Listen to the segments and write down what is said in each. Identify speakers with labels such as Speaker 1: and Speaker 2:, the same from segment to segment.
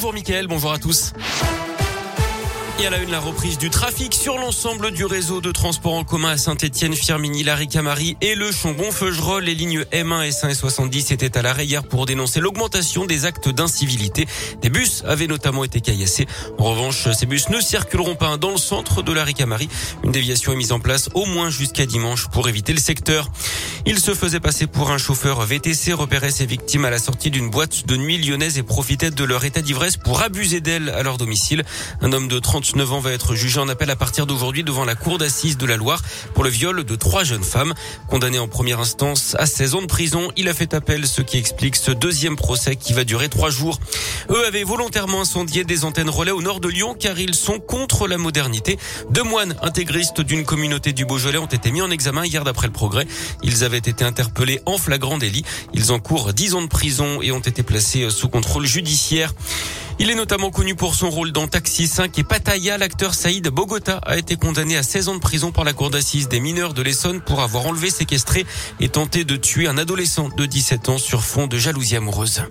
Speaker 1: Bonjour Mickaël, bonjour à tous. Et à la une, la reprise du trafic sur l'ensemble du réseau de transport en commun à Saint-Etienne, Firminy, Larry-Camary et le Chambon-Feugerolles. Les lignes M1 S1 et 70 étaient à l'arrêt hier pour dénoncer l'augmentation des actes d'incivilité. Des bus avaient notamment été caillassés. En revanche, ces bus ne circuleront pas dans le centre de Larry-Camary. Une déviation est mise en place au moins jusqu'à dimanche pour éviter le secteur. Il se faisait passer pour un chauffeur VTC, repérait ses victimes à la sortie d'une boîte de nuit lyonnaise et profitait de leur état d'ivresse pour abuser d'elles à leur domicile. Un homme de 30 29 ans va être jugé en appel à partir d'aujourd'hui devant la cour d'assises de la Loire pour le viol de trois jeunes femmes. Condamné en première instance à 16 ans de prison, il a fait appel, ce qui explique ce deuxième procès qui va durer trois jours. Eux avaient volontairement incendié des antennes relais au nord de Lyon car ils sont contre la modernité. Deux moines intégristes d'une communauté du Beaujolais ont été mis en examen hier d'après le progrès. Ils avaient été interpellés en flagrant délit. Ils encourent 10 ans de prison et ont été placés sous contrôle judiciaire. Il est notamment connu pour son rôle dans Taxi 5 et Pattaya. L'acteur Saïd Bogota a été condamné à 16 ans de prison par la cour d'assises des mineurs de l'Essonne pour avoir enlevé, séquestré et tenté de tuer un adolescent de 17 ans sur fond de jalousie amoureuse.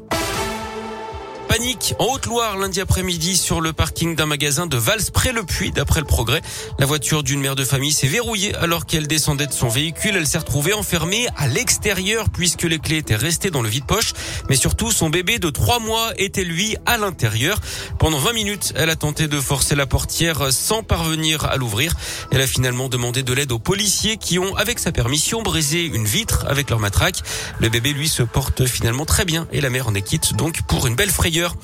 Speaker 1: En Haute-Loire lundi après-midi sur le parking d'un magasin de Vals près le Puy d'après le progrès. La voiture d'une mère de famille s'est verrouillée alors qu'elle descendait de son véhicule. Elle s'est retrouvée enfermée à l'extérieur puisque les clés étaient restées dans le vide-poche. Mais surtout, son bébé de trois mois était lui à l'intérieur. Pendant 20 minutes, elle a tenté de forcer la portière sans parvenir à l'ouvrir. Elle a finalement demandé de l'aide aux policiers qui ont, avec sa permission, brisé une vitre avec leur matraque. Le bébé, lui, se porte finalement très bien et la mère en est quitte donc pour une belle frayeur.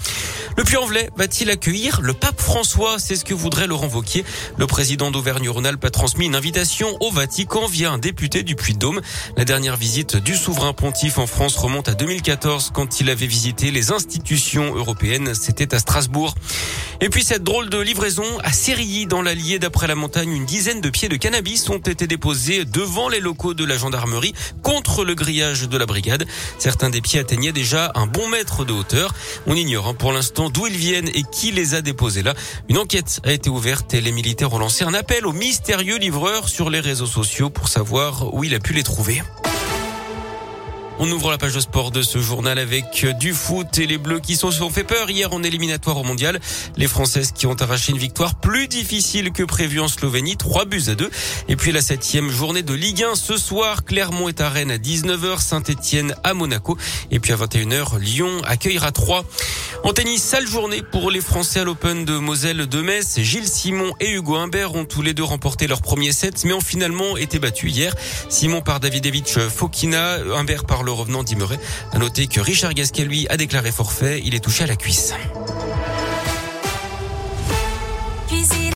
Speaker 1: Le Puy-en-Velay va-t-il accueillir le pape François C'est ce que voudrait Laurent Vauquier. Le président d'Auvergne-Rhône-Alpes a transmis une invitation au Vatican via un député du Puy-de-Dôme. La dernière visite du souverain pontife en France remonte à 2014 quand il avait visité les institutions européennes. C'était à Strasbourg. Et puis cette drôle de livraison à Sérilly dans l'Allier d'après la montagne, une dizaine de pieds de cannabis ont été déposés devant les locaux de la gendarmerie contre le grillage de la brigade. Certains des pieds atteignaient déjà un bon mètre de hauteur. On ignore hein, pour l'instant d'où ils viennent et qui les a déposés là. Une enquête a été ouverte et les militaires ont lancé un appel au mystérieux livreur sur les réseaux sociaux pour savoir où il a pu les trouver. On ouvre la page de sport de ce journal avec du foot et les Bleus qui se sont fait peur hier en éliminatoire au mondial. Les Françaises qui ont arraché une victoire plus difficile que prévu en Slovénie, 3 buts à 2. Et puis la septième journée de Ligue 1 ce soir, Clermont est à Rennes à 19h, Saint-Etienne à Monaco. Et puis à 21h, Lyon accueillera 3. En tennis, sale journée pour les Français à l'Open de Moselle de Metz. Gilles Simon et Hugo Humbert ont tous les deux remporté leur premier set, mais ont finalement été battus hier. Simon par Davidevich Fokina, Humbert par revenant d'Imeray. À noter que Richard Gasquet, lui, a déclaré forfait. Il est touché à la cuisse.